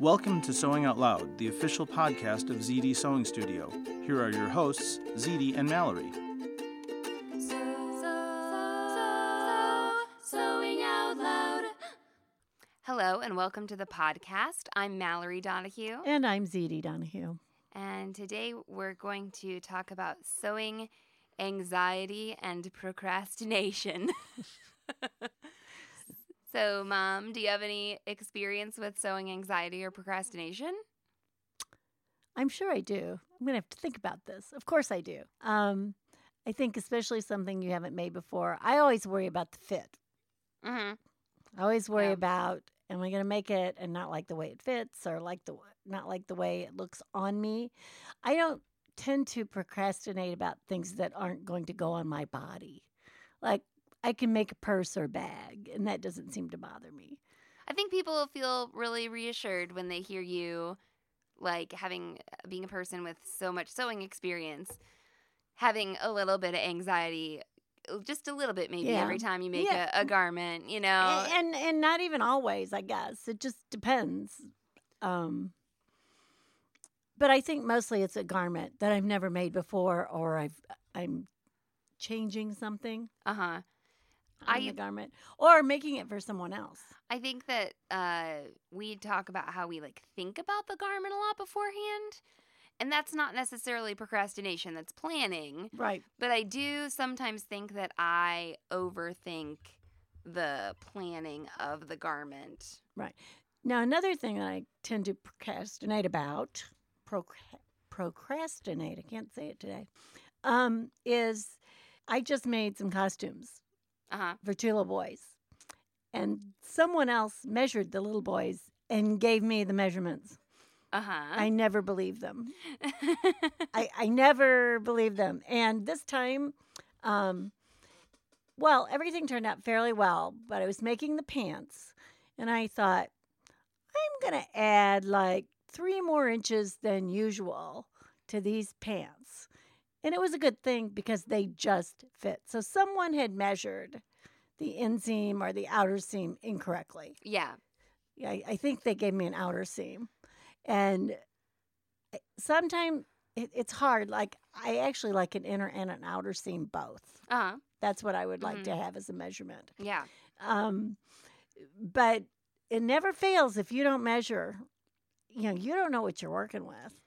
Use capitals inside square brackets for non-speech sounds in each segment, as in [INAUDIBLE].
Welcome to Sewing Out Loud, the official podcast of ZD Sewing Studio. Here are your hosts, ZD and Mallory. Sewing out loud. Hello and welcome to the podcast. I'm Mallory Donahue, And I'm ZD Donahue. and today we're going to talk about sewing anxiety and procrastination. [LAUGHS] so, Mom, do you have any experience with sewing anxiety or procrastination? I'm sure I do. I'm going to have to think about this. Of course I do. Um, I think especially something you haven't made before. I always worry about the fit. Mm-hmm. I always worry Yeah. about am I going to make it and not like the way it fits or like the not like the way it looks on me. I don't tend to procrastinate about things that aren't going to go on my body. Like I can make a purse or a bag and that doesn't seem to bother me. I think people feel really reassured when they hear you, like having being a person with so much sewing experience, having a little bit of anxiety, uh, just a little bit maybe Yeah. every time you make Yeah. a, a garment, you know. A- and and not even always i guess it just depends um but i think mostly it's a garment that i've never made before or i've i'm changing something Uh huh. On I- the garment or making it for someone else I think that uh, we talk about how we like think about the garment a lot beforehand, and that's not necessarily procrastination. That's planning. right But I do sometimes think that I overthink the planning of the garment. Right. Now another thing that i tend to procrastinate about procra- procrastinate i can't say it today um is i just made some costumes Uh huh. for two little boys. And someone else measured the little boys and gave me the measurements. Uh huh. I never believed them. [LAUGHS] I, I never believed them. And this time, um, well, everything turned out fairly well, but I was making the pants and I thought, I'm going to add like three more inches than usual to these pants. And it was a good thing because they just fit. So someone had measured the inseam or the outer seam incorrectly. yeah. Yeah, I, I think they gave me an outer seam. And sometimes it, it's hard. Like, I actually like an inner and an outer seam both. Uh huh. That's what I would like Mhm. to have as a measurement. Yeah. Um, but it never fails if you don't measure. You know, you don't know what you're working with.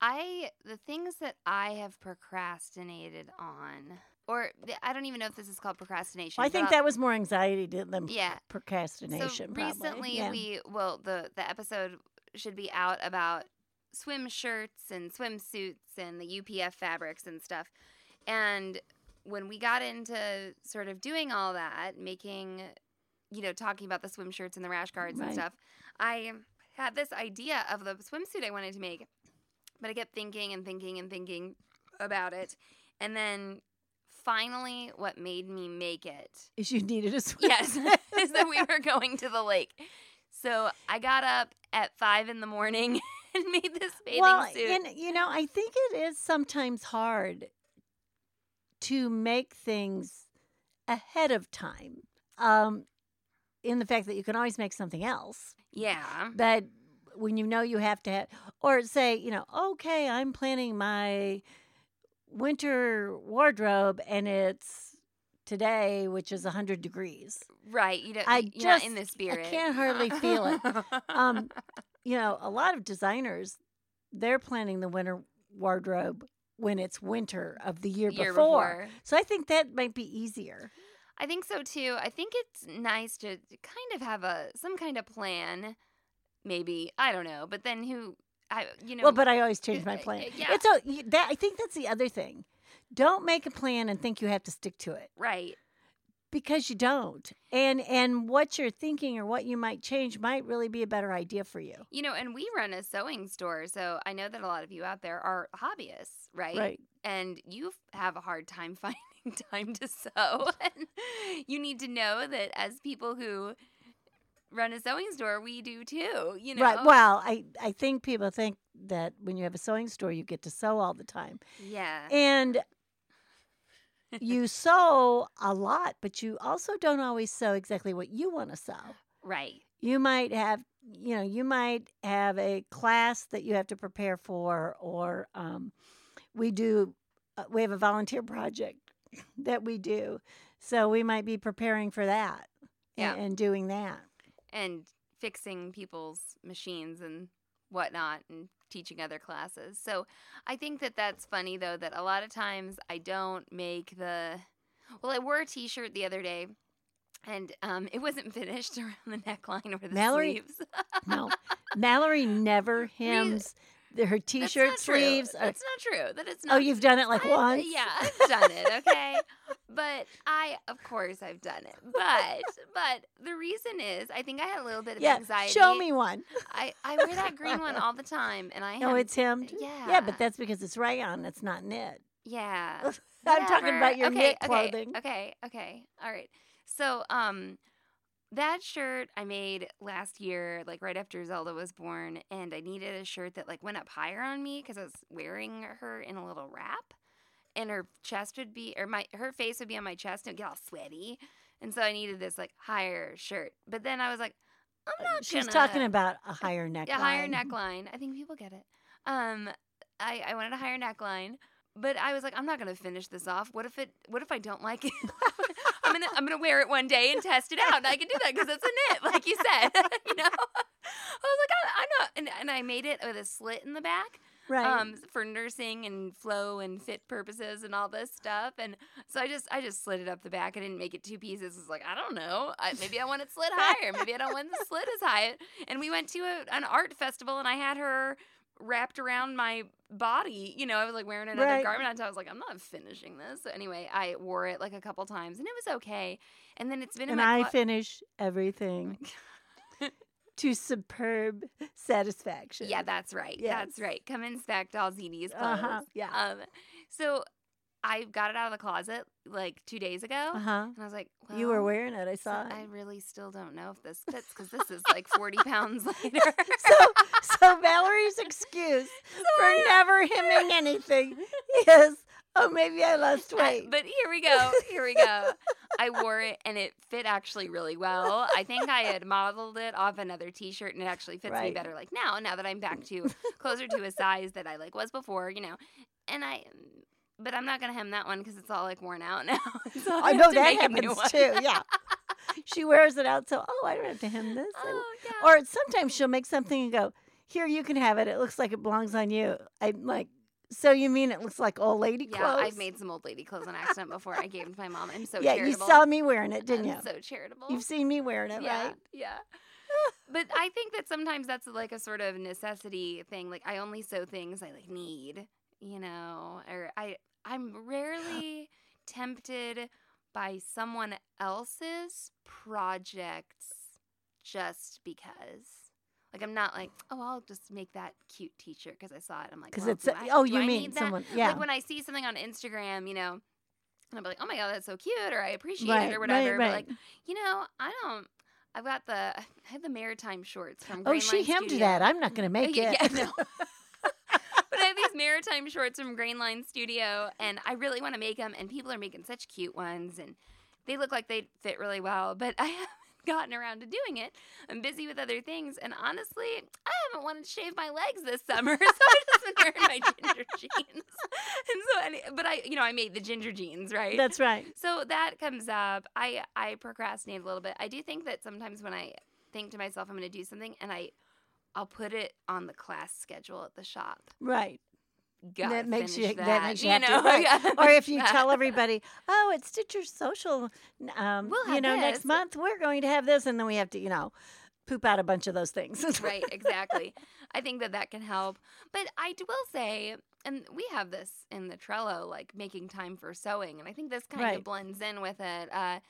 I the things that I have procrastinated on, or I don't even know if this is called procrastination. I think that was more anxiety than Yeah. procrastination. So probably. recently, Yeah. we well the the episode should be out about swim shirts and swimsuits and the UPF fabrics and stuff. And when we got into sort of doing all that, making you know talking about the swim shirts and the rash guards and stuff, I had this idea of the swimsuit I wanted to make, but I kept thinking and thinking and thinking about it, and then finally, what made me make it is you needed a swim. Yes, [LAUGHS] is that we were [LAUGHS] going to the lake. So I got up at five in the morning [LAUGHS] and made this bathing well, suit. and you know, I think it is sometimes hard to make things ahead of time. Um, in the fact that you can always make something else, yeah. but when you know you have to have, or say, you know, okay, I'm planning my winter wardrobe and it's today, which is 100 degrees. Right. You don't. I you're not in just- the I can't hardly feel it. Um, [LAUGHS] you know, a lot of designers, they're planning the winter wardrobe when it's winter of the year, Year before. before. So I think that might be easier. I think so too. I think it's nice to kind of have a some kind of plan. Maybe I don't know, but then who? I you know. well, but I always change my uh, plan. yeah. It's a, that I think that's the other thing. Don't make a plan and think you have to stick to it right. because you don't. And and what you're thinking or what you might change might really be a better idea for you. You know, and we run a sewing store, so I know that a lot of you out there are hobbyists, right? Right. And you have a hard time [LAUGHS] finding time to sew. [LAUGHS] and you need to know that as people who run a sewing store, we do too. You know, Right. Well, I I think people think that when you have a sewing store you get to sew all the time. yeah, And you sew a lot, but you also don't always sew exactly what you want to sew. right. You might have, you know, you might have a class that you have to prepare for, or um, we do, uh, we have a volunteer project that we do. So we might be preparing for that Yeah. and, doing that. And fixing people's machines and whatnot and teaching other classes. So I think that that's funny though that a lot of times I don't make the well I wore a t-shirt the other day and um, it wasn't [LAUGHS] finished around the neckline or the Mallory, sleeves. [LAUGHS] No, Mallory never hems her t-shirt true. sleeves. are- That's not true. That it's not. oh, you've done it like I- once. Yeah, I've done it. Okay, [LAUGHS] but I, of course, I've done it. But, [LAUGHS] but the reason is, I think I had a little bit of Yeah, anxiety. show me one. I, I wear that [LAUGHS] green one all the time, and I No, have- it's hemmed. Yeah, Yeah, but that's because it's rayon. It's not knit. yeah. [LAUGHS] I'm talking about your okay, knit okay, clothing. Okay, okay, all right. So, um, that shirt I made last year, like right after Zelda was born, and I needed a shirt that like went up higher on me because I was wearing her in a little wrap, and her chest would be, or my her face would be on my chest and it'd get all sweaty, and so I needed this like higher shirt. But then I was like, I'm not. Uh, She's gonna, talking about a higher [LAUGHS] neckline. a higher neckline. I think people get it. Um, I I wanted a higher neckline, but I was like, I'm not gonna finish this off. What if it? What if I don't like it? [LAUGHS] I'm gonna I'm gonna wear it one day and test it out, and I can do that because it's a knit, like you said. [LAUGHS] you know, I was like, I, I'm not, and, and I made it with a slit in the back Right. um for nursing and flow and fit purposes and all this stuff. And so i just i just slid it up the back. I didn't make it two pieces. It's like i don't know. I, maybe i want it slid higher. Maybe i don't want the slit as high. And we went to a, an art festival and i had her wrapped around my body. You know i was like wearing another Right. garment on top. I was like i'm not finishing this. So anyway i wore it like a couple times and it was okay. And then it's been in and I finish everything [LAUGHS] to superb satisfaction. yeah that's right that's right come inspect all zd's clothes Uh-huh. Yeah. Um, so I got it out of the closet like two days ago, Uh huh. and I was like, well, You were wearing it. I so saw it. I really still don't know if this fits because this is like 40 pounds [LAUGHS] later. so, so Valerie's excuse [LAUGHS] for never hemming anything is, oh, maybe I lost I- weight. but here we go. [LAUGHS] Here we go. I wore it and it fit actually really well. I think I had modeled it off another t-shirt and it actually fits me better like now, now that I'm back [LAUGHS] to closer to a size that I like was before, you know. And I but I'm not gonna hem that one because it's all like worn out [LAUGHS] now. So I have know that happens too. Yeah. she wears it out, so, oh, I don't have to hem this. I- Oh, yeah. Or sometimes she'll make something and go, here, you can have it. It looks like it belongs on you. I'm like, so you mean it looks like old lady Yeah, clothes? Yeah, I've made some old lady clothes on [LAUGHS] accident before. I gave them to my mom. I'm so yeah, charitable. you saw me wearing it, didn't I'm you? so charitable. You've seen me wearing it, yeah, right? yeah. [LAUGHS] but I think that sometimes that's like a sort of necessity thing. Like I only sew things I like need, you know, or I I'm rarely tempted by someone else's projects just because. Like I'm not like, oh, I'll just make that cute T-shirt because I saw it. I'm like, Because well, it's, a- I- oh, you I mean need that? someone, yeah. Like when I see something on Instagram, you know, and I'll be like, oh my god, that's so cute, or I appreciate right, it, or whatever. Right, But like, you know, I don't. I've got the I had the maritime shorts from. oh, she Line hemmed Studio. that. I'm not going to make uh, yeah, it. Yeah, [LAUGHS] no. [LAUGHS] but I have these maritime shorts from Grainline Studio, and I really want to make them. And people are making such cute ones, and they look like they fit really well. But I haven't gotten around to doing it. I'm busy with other things, and honestly, I haven't wanted to shave my legs this summer, [LAUGHS] so I just been wearing my ginger [LAUGHS] jeans. and so, any, but I, you know, I made the ginger jeans, right? That's right. So that comes up. I I procrastinate a little bit. I do think that sometimes when I think to myself I'm going to do something and I I'll put it on the class schedule at the shop. Right. Gotta that makes you finish that, makes you, you know. [LAUGHS] to, right. or if you tell [LAUGHS] everybody, "Oh, it's Stitcher Social, um, We'll you know, this." next month we're going to have this," and then we have to, you know, poop out a bunch of those things. [LAUGHS] right, exactly. I think that that can help. But I will say, and we have this in the Trello, like making time for sewing, and I think this kind Right. of blends in with it. Uh,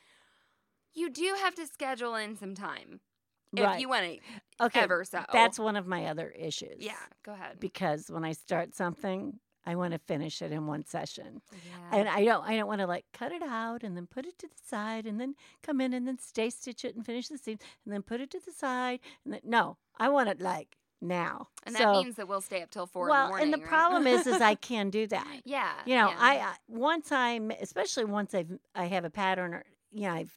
you do have to schedule in some time right. if you want to okay. ever sew. That's one of my other issues. yeah. Go ahead. Because when I start something, I want to finish it in one session. Yeah. And I don't I don't want to like cut it out and then put it to the side and then come in and then stay stitch it and finish the seam and then put it to the side and then no, I want it like now. and so, that means that we'll stay up till four well, in the morning. and the right? problem is is I [LAUGHS] can do that. yeah. You know, yeah. I, I once I'm especially once I've I have a pattern or you know I've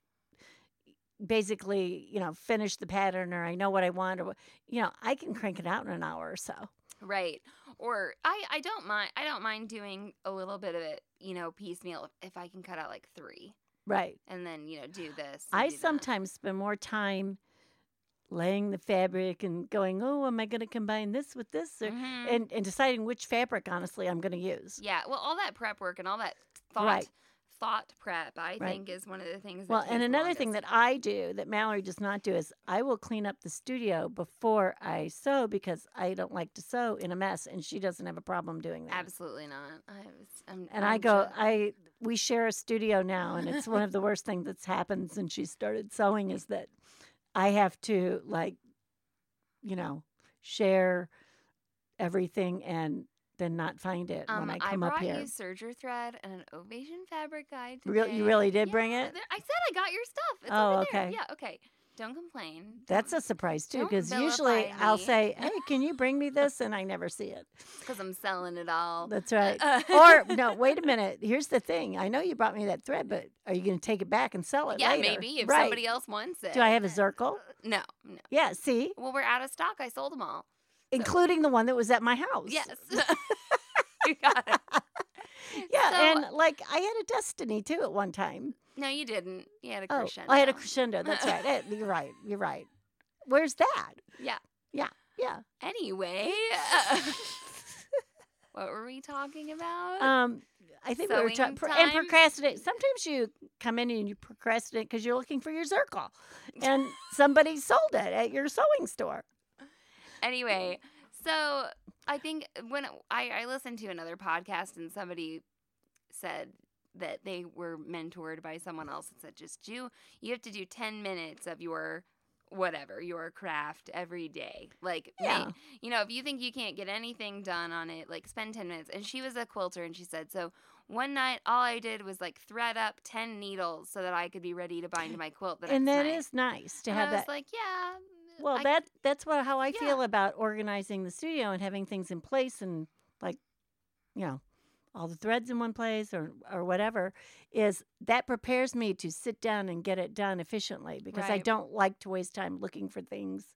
basically you know finish the pattern or I know what I want or you know I can crank it out in an hour or so. Right. Or I, I don't mind I don't mind doing a little bit of it, you know, piecemeal if, I can cut out like three Right. and then, you know, do this. I do that. sometimes spend more time laying the fabric and going, oh, am I going to combine this with this? Or, Mhm. and, and deciding which fabric, honestly, I'm going to use. Yeah. Well all that prep work and all that thought Right. Thought prep, I Right. think is one of the things that Well, and the another thing that I do that Mallory does not do is I will clean up the studio before I sew because I don't like to sew in a mess, and she doesn't have a problem doing that. Absolutely not. I was I'm, And I'm I go, I we share a studio now, and it's one of the worst things that's happened since she started sewing is that I have to like, you know, share everything and then not find it um, when I come up here. I brought you serger thread and an ovation fabric guide. Real- you really did Yeah, bring it? I said I got your stuff. It's Oh, okay. Yeah, okay. Don't complain. That's Don't- a surprise too, because usually vilify I'll say, "Hey, can you bring me [LAUGHS] this?" and I never see it. because I'm selling it all. That's right. Uh, or no, wait a [LAUGHS] minute. Here's the thing. I know you brought me that thread, but are you going to take it back and sell it yeah, later? maybe if right. somebody else wants it. Do I have a Zirkle? No, no. Yeah. See, Well, we're out of stock. I sold them all. including the one that was at my house. Yes. [LAUGHS] you got it. [LAUGHS] Yeah, So- and like I had a Destiny too at one time. No, you didn't. You had a Oh, crescendo. I had a crescendo. That's right. Eh, You're [LAUGHS] right. You're right. Where's that? Yeah. Yeah. Yeah. Anyway, [LAUGHS] what were we talking about? Um, I think we were Sewing and procrastinate. Sometimes you come in and you procrastinate because you're looking for your Zirkle, and somebody sold it at your sewing store. anyway, so I think when I, I listened to another podcast and somebody said that they were mentored by someone else and said just do you have to do 10 minutes of your whatever your craft every day like Yeah. you know if you think you can't get anything done on it like spend 10 minutes and she was a quilter and she said so one night all i did was like thread up 10 needles so that i could be ready to bind my quilt the and that night. is nice to and have I was that. like yeah well, I- that that's what how I Yeah. feel about organizing the studio and having things in place and like, you know, all the threads in one place or or whatever is that prepares me to sit down and get it done efficiently because I don't like to waste time looking for things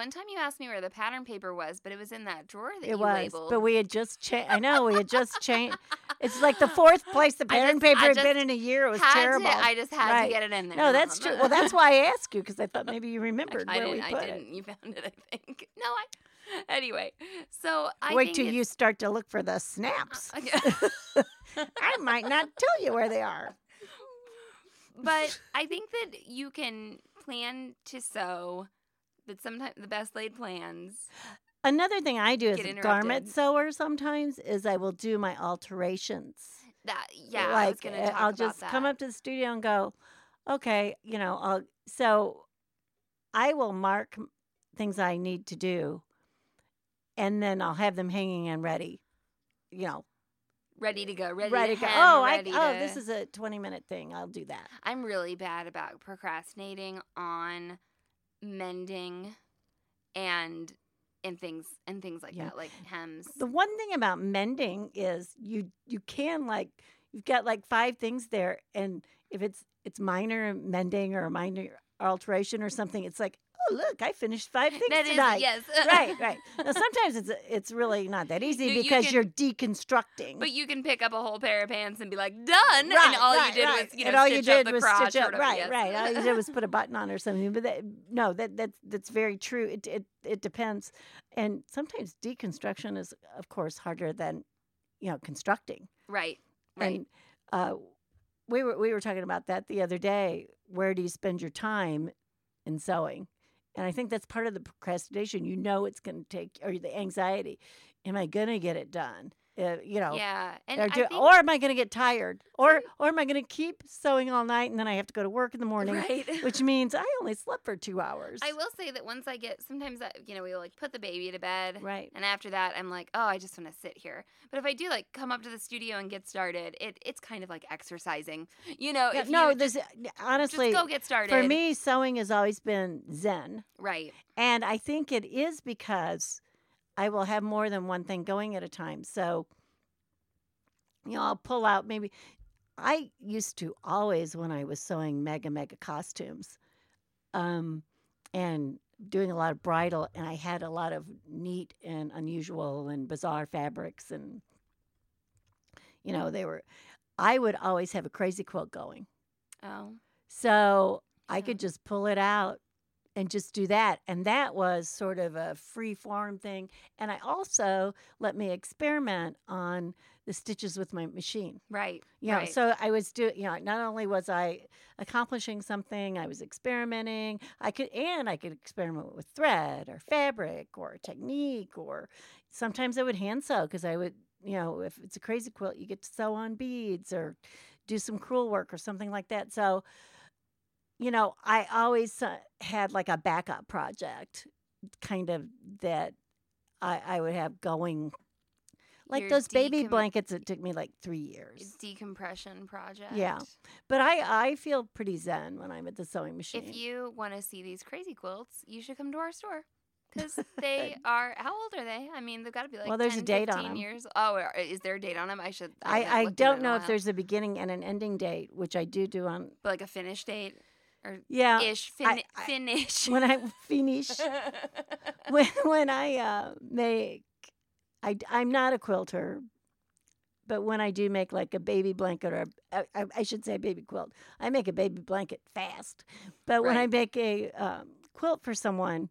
one time you asked me where the pattern paper was, but it was in that drawer that It you was, labeled. but we had just changed. I know we had just changed. It's like the fourth place the [LAUGHS] pattern just- I paper had been in a year. It was Had to- terrible. I just had Right. to get it in there. no, that's true. Well, that's why I asked you because I thought maybe you [LAUGHS] remembered I where we I put didn't. it. You found it, I think. [LAUGHS] No, I. Anyway, so I Wait till you start to look for the snaps. Uh, I might not tell you where they are. but I think that you can plan to sew. That sometimes the best laid plans. Another thing I do as a garment sewer sometimes is I will do my alterations. That yeah, like I was gonna uh, talk I'll about just that. come up to the studio and go, okay, you know, I'll so I will mark things I need to do, and then I'll have them hanging and ready. You know, ready to go. Ready, ready to to go. Oh, I ready oh, to- this is a twenty minute thing. I'll do that. I'm really bad about procrastinating on mending and and things and things like Yeah. that, like hems. The one thing about mending is you you can like you've got like five things there, and if it's it's minor mending or a minor alteration or something, it's like oh look, I finished five things That is tonight. yes. [LAUGHS] right, right. Now sometimes it's it's really not that easy You- you because can- you're deconstructing. But you can pick up a whole pair of pants and be like, done. and Right, all right, you did right. was, you know, and all you stitch up did the was crotch stitch up. Right, yes. right. All you did was [LAUGHS] put a button on or something. But that, no, that that's that's very true. It it it depends, and sometimes deconstruction is, of course, harder than you know constructing. right, right. And uh, we were we were talking about that the other day. Where do you spend your time in sewing? And I think that's part of the procrastination. You know it's going to take, or the anxiety. Am I going to get it done? Uh, you know, yeah, and do- or am I going to get tired? Or or am I going to keep sewing all night and then I have to go to work in the [LAUGHS] morning, right. which means I only slept for two hours. I will say that once I get, sometimes I, you know, we like put the baby to bed, Right. and after that, I'm like, oh, I just want to sit here. But if I do like come up to the studio and get started, it it's kind of like exercising, you know. Yeah, if no, you this honestly just go get started. for me sewing has always been zen, right? and I think it is because I will have more than one thing going at a time. So you know, I'll pull out maybe. I used to always when I was sewing mega mega costumes, um, and doing a lot of bridal, and I had a lot of neat and unusual and bizarre fabrics, and you know they were. I would always have a crazy quilt going, Oh, so I could just pull it out and just do that. And that was sort of a free form thing. And I also let me experiment on the stitches with my machine. right. You know, right. so I was doing, you know, not only was I accomplishing something, I was experimenting. I could, and I could experiment with thread or fabric or technique, or sometimes I would hand sew because I would, you know, if it's a crazy quilt, you get to sew on beads or do some crewel work or something like that. So, you know, I always uh, had like a backup project kind of that I, I would have going. Like Your those baby decom- blankets, it took me like three years. decompression project. Yeah. But I, I feel pretty zen when I'm at the sewing machine. If you want to see these crazy quilts, you should come to our store [LAUGHS] because they are. How old are they? I mean, they've got to be like Well, there's a 10, date on them. years. Oh, is there a date on them? I should. I, I it don't know if there's a beginning and an ending date, which I do do on. But like a finish date or Yeah, ish fin- I- I- finish. when I [LAUGHS] finish, [LAUGHS] when when I uh, make, I I'm not a quilter, but when I do make like a baby blanket or a, I, I should say a baby quilt, I make a baby blanket fast. But when I make a um, quilt for someone,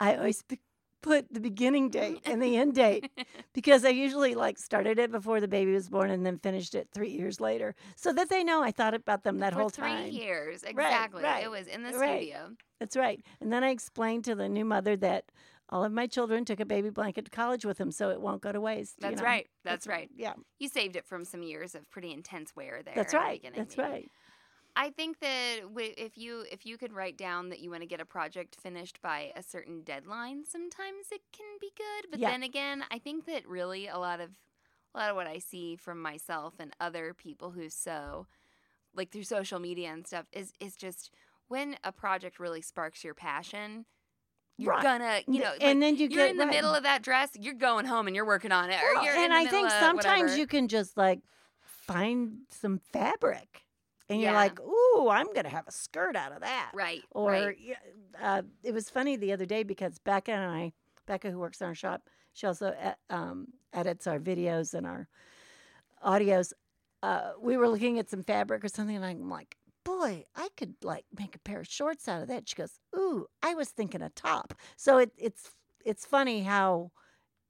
I always put the beginning date and the end date [LAUGHS] because I usually like started it before the baby was born and then finished it three years later, so that they know I thought about them that For whole three time. years exactly. right, It was in the right. studio. That's right. And then I explained to the new mother that all of my children took a baby blanket to college with them, so it won't go to waste. you That's know? right. That's right. Yeah, You saved it from some years of pretty intense wear there. that's in the right. That's right. I think that if you if you could write down that you want to get a project finished by a certain deadline, sometimes it can be good. But Yeah. then again, I think that really a lot of a lot of what I see from myself and other people who sew, like through social media and stuff, is is just when a project really sparks your passion. You're Right. gonna, you know, and like, then you you're get in the right. middle of that dress. You're going home and you're working on it. Or Well, you're in and I think sometimes whatever. you can just like find some fabric, and you're Yeah. like, "Ooh, I'm gonna have a skirt out of that." right, Or right. uh, it was funny the other day because Becca and I, Becca who works in our shop, she also um, edits our videos and our audios, uh, we were looking at some fabric or something, and I'm like, boy, I could like make a pair of shorts out of that. She goes, ooh, I was thinking a top. So it, it's it's funny how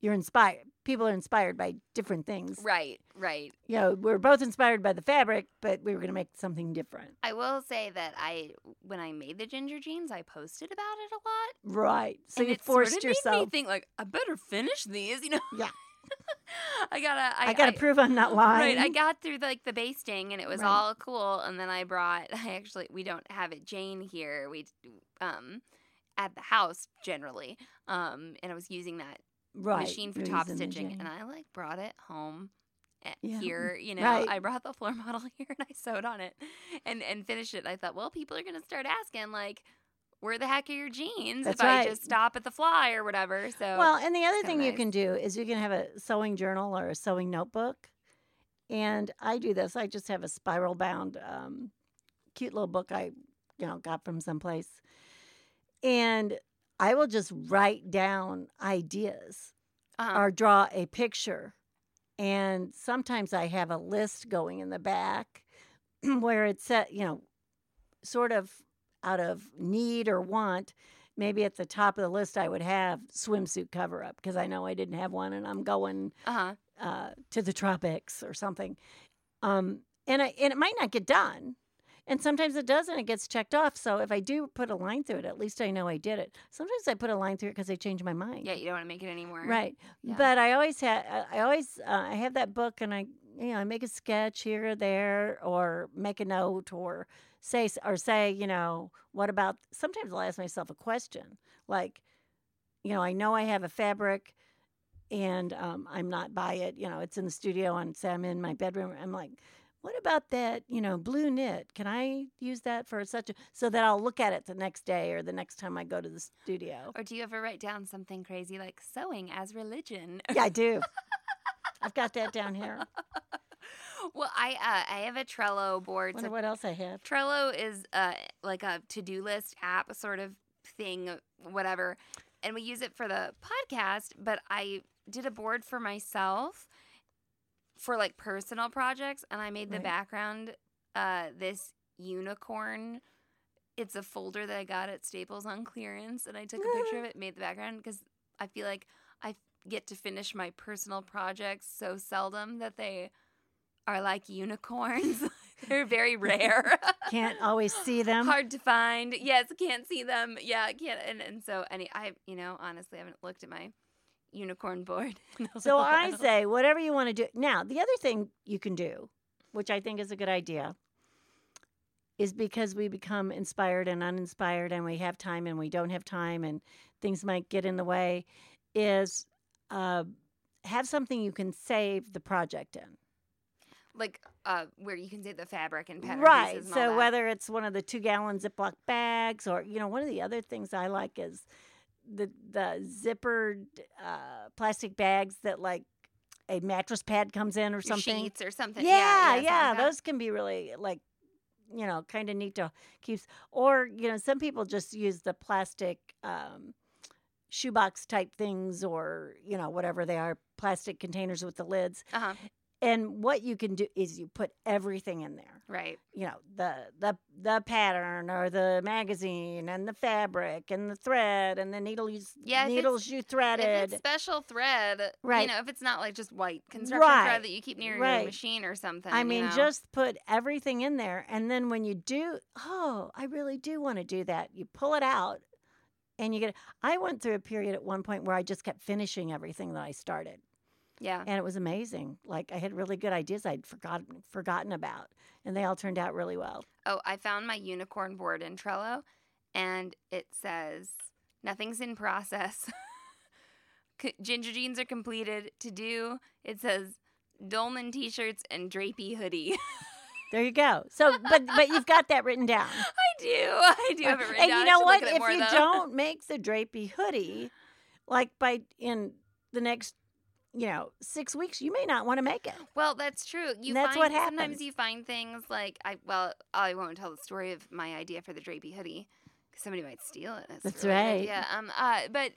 you're inspired. People are inspired by different things. Right, right. You know, we're both inspired by the fabric, but we were going to make something different. I will say that I, when I made the ginger jeans, I posted about it a lot. Right. So and you it forced sort of Made me think like I better finish these. You know. Yeah. [LAUGHS] I gotta. I, I, got to prove I'm not [LAUGHS] lying. Right, I got through the, like the basting and it was Right. all cool. And then I brought. [LAUGHS] I actually we don't have it Jane here. We um at the house generally. Um, and I was using that right. machine for You're top stitching, and I like brought it home. Yeah. Here, you know, Right. I brought the floor [LAUGHS] model [LAUGHS] here and I sewed on it, and and finished it. I thought, well, people are gonna start asking like, where the heck are your jeans That's if I just stop at the fly or whatever? So Well, and the other thing you can do is you can have a sewing journal or a sewing notebook. And I do this. I just have a spiral bound, um, cute little book I, you know, got from someplace. And I will just write down ideas uh-huh. or draw a picture. And sometimes I have a list going in the back [CLEARS THROAT] where it's set, you know, sort of out of need or want. Maybe at the top of the list, I would have swimsuit cover up because I know I didn't have one and I'm going uh-huh. uh, to the tropics or something. Um, and, I, and it might not get done. And sometimes it doesn't, it gets checked off. So if I do put a line through it, at least I know I did it. Sometimes I put a line through it because I change my mind. Yeah, you don't want to make it anymore. Right. Yeah. But I always have, I always, uh, I have that book and I, you know, I make a sketch here or there or make a note or say, or say, you know, what about, sometimes I'll ask myself a question like, you know, I know I have a fabric and um, I'm not by it, you know, it's in the studio and say I'm in my bedroom. I'm like, what about that, you know, blue knit? Can I use that for such a, so that I'll look at it the next day or the next time I go to the studio. Or do you ever write down something crazy like sewing as religion? Yeah, I do. [LAUGHS] I've got that down here. well, I uh, I have a Trello board. Wonder So what else I have. Trello is uh, like a to do list app sort of thing, whatever. And we use it for the podcast, but I did a board for myself for like personal projects, and I made the Right. background uh, this unicorn. It's a folder that I got at Staples on clearance, and I took a picture of [LAUGHS] it, made the background because I feel like I get to finish my personal projects so seldom that they are like unicorns. [LAUGHS] They're very rare. [LAUGHS] Can't always see them. Hard to find. Yes, can't see them. Yeah, can't. And, and so, any, I, you know, honestly, I haven't looked at my unicorn board. [LAUGHS] So I say, whatever you want to do. Now, the other thing you can do, which I think is a good idea, is because we become inspired and uninspired and we have time and we don't have time and things might get in the way, is uh, have something you can save the project in. like uh, where you can save the fabric and pattern right. So whether it's one of the two gallon Ziploc bags or, you know, one of the other things I like is the the zippered uh, plastic bags that like a mattress pad comes in or Your something. sheets or something. Yeah, yeah, yeah, like those can be really like, you know, kind of neat to keep. Or you know, some people just use the plastic um, shoebox type things, or you know, whatever they are, plastic containers with the lids. Uh-huh. And what you can do is you put everything in there. Right. You know, the the the pattern or the magazine and the fabric and the thread and the needle you Yeah, needles you If threaded. it's special thread, Right. You know, if it's not like just white construction Right, thread that you keep near right. your machine or something. I you mean, know. just put everything in there. And then when you do, oh, I really do want to do that, you pull it out and you get. I went through a period at one point where I just kept finishing everything that I started. Yeah. And it was amazing. Like I had really good ideas I'd forgotten forgotten about, and they all turned out really well. Oh, I found my unicorn board in Trello, and it says nothing's in process. [LAUGHS] Ginger jeans are completed. To do, it says Dolman t-shirts and drapey hoodie. [LAUGHS] There you go. So, but but you've got that written down. [LAUGHS] I do. I do have it written and down. you know what? look at it If more, you though. don't make the drapey hoodie, like by in the next, you know, six weeks, you may not want to make it. Well, that's true. You That's find, what Sometimes you find things like I. Well, I won't tell the story of my idea for the drapey hoodie because somebody might steal it. That's really right. Yeah. Um. Uh. But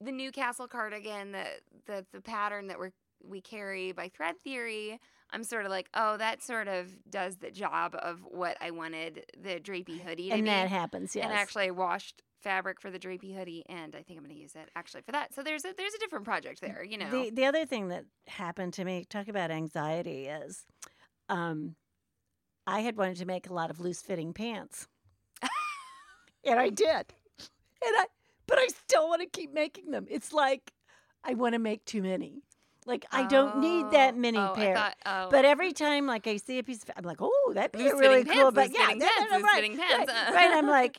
the Newcastle cardigan, the the the pattern that we are we carry by Thread Theory. I'm sort of like, oh, that sort of does the job of what I wanted the drapey hoodie to and be. that happens. Yes. And actually, I washed fabric for the drapey hoodie, and I think I'm going to use it actually for that. So there's a there's a different project there, you know. The the other thing that happened to me, talk about anxiety, is um, I had wanted to make a lot of loose fitting pants, [LAUGHS] and I did, and I but I still want to keep making them. It's like I want to make too many. Like I don't need that Oh, many oh, I pairs. thought- oh. But every time, like I see a piece, of, I'm like, oh, that'd be Loose really cool. pants, but loose yeah, fitting no, no, pants, no, loose right, fitting pants. Right, right. I'm like,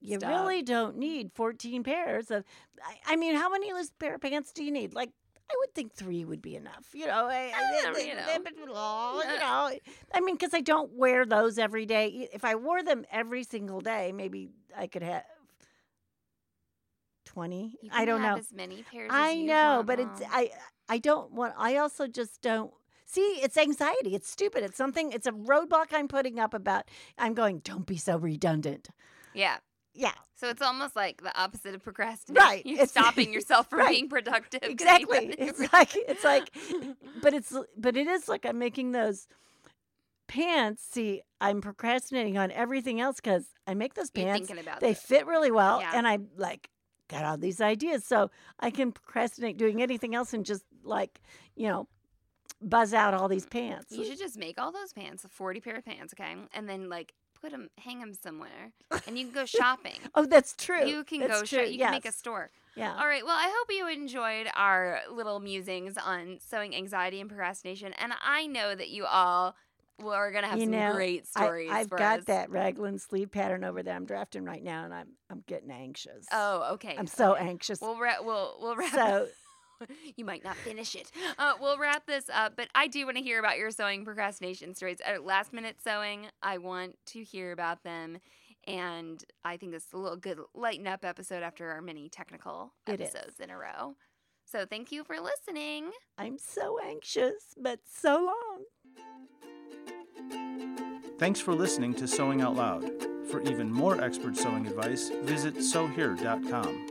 you Stop. really don't need 14 pairs of. I, I mean, how many loose pair of pants do you need? Like, I would think three would be enough. You know, I, I, they- you know. [LAUGHS] you know. I mean, because I don't wear those every day. If I wore them every single day, maybe I could have 20. You I don't know. as many pairs. I know, want, but it's I I don't want I also just don't see it's anxiety. It's stupid. It's something it's a roadblock I'm putting up about I'm going, don't be so redundant. yeah. Yeah. So it's almost like the opposite of procrastination. Right, [LAUGHS] You're it's- stopping [LAUGHS] yourself from right. being productive. [LAUGHS] Exactly. It's like it's like but it's but it is like I'm making those pants. See, I'm procrastinating on everything else because I make those pants. thinking about They it. fit really well, Yeah. and I like got all these ideas, so I can procrastinate doing anything else and just like you know buzz out all these mm-hmm. pants. You should just make all those pants, a 40 pair of pants, okay? And then like put them, hang them somewhere, and you can go [LAUGHS] shopping. Oh, that's true. You can That's go shop. You can make a yes. store. Yeah. All right. Well, I hope you enjoyed our little musings on sewing anxiety and procrastination. And I know that you all going to have You some know, great I, stories. I've for got us. that raglan sleeve pattern over there. I'm drafting right now, and I'm I'm getting anxious. Oh, okay. I'm so okay. anxious. We'll ra- we'll we'll wrap. so [LAUGHS] [LAUGHS] you might not finish it. Uh, we'll wrap this up, but I do want to hear about your sewing procrastination stories. Uh, last minute sewing, I want to hear about them. And I think this is a little good lighten up episode after our many technical It is. episodes in a row. So thank you for listening. I'm so anxious, but so long. Thanks for listening to Sewing Out Loud. For even more expert sewing advice, visit sewhere.com.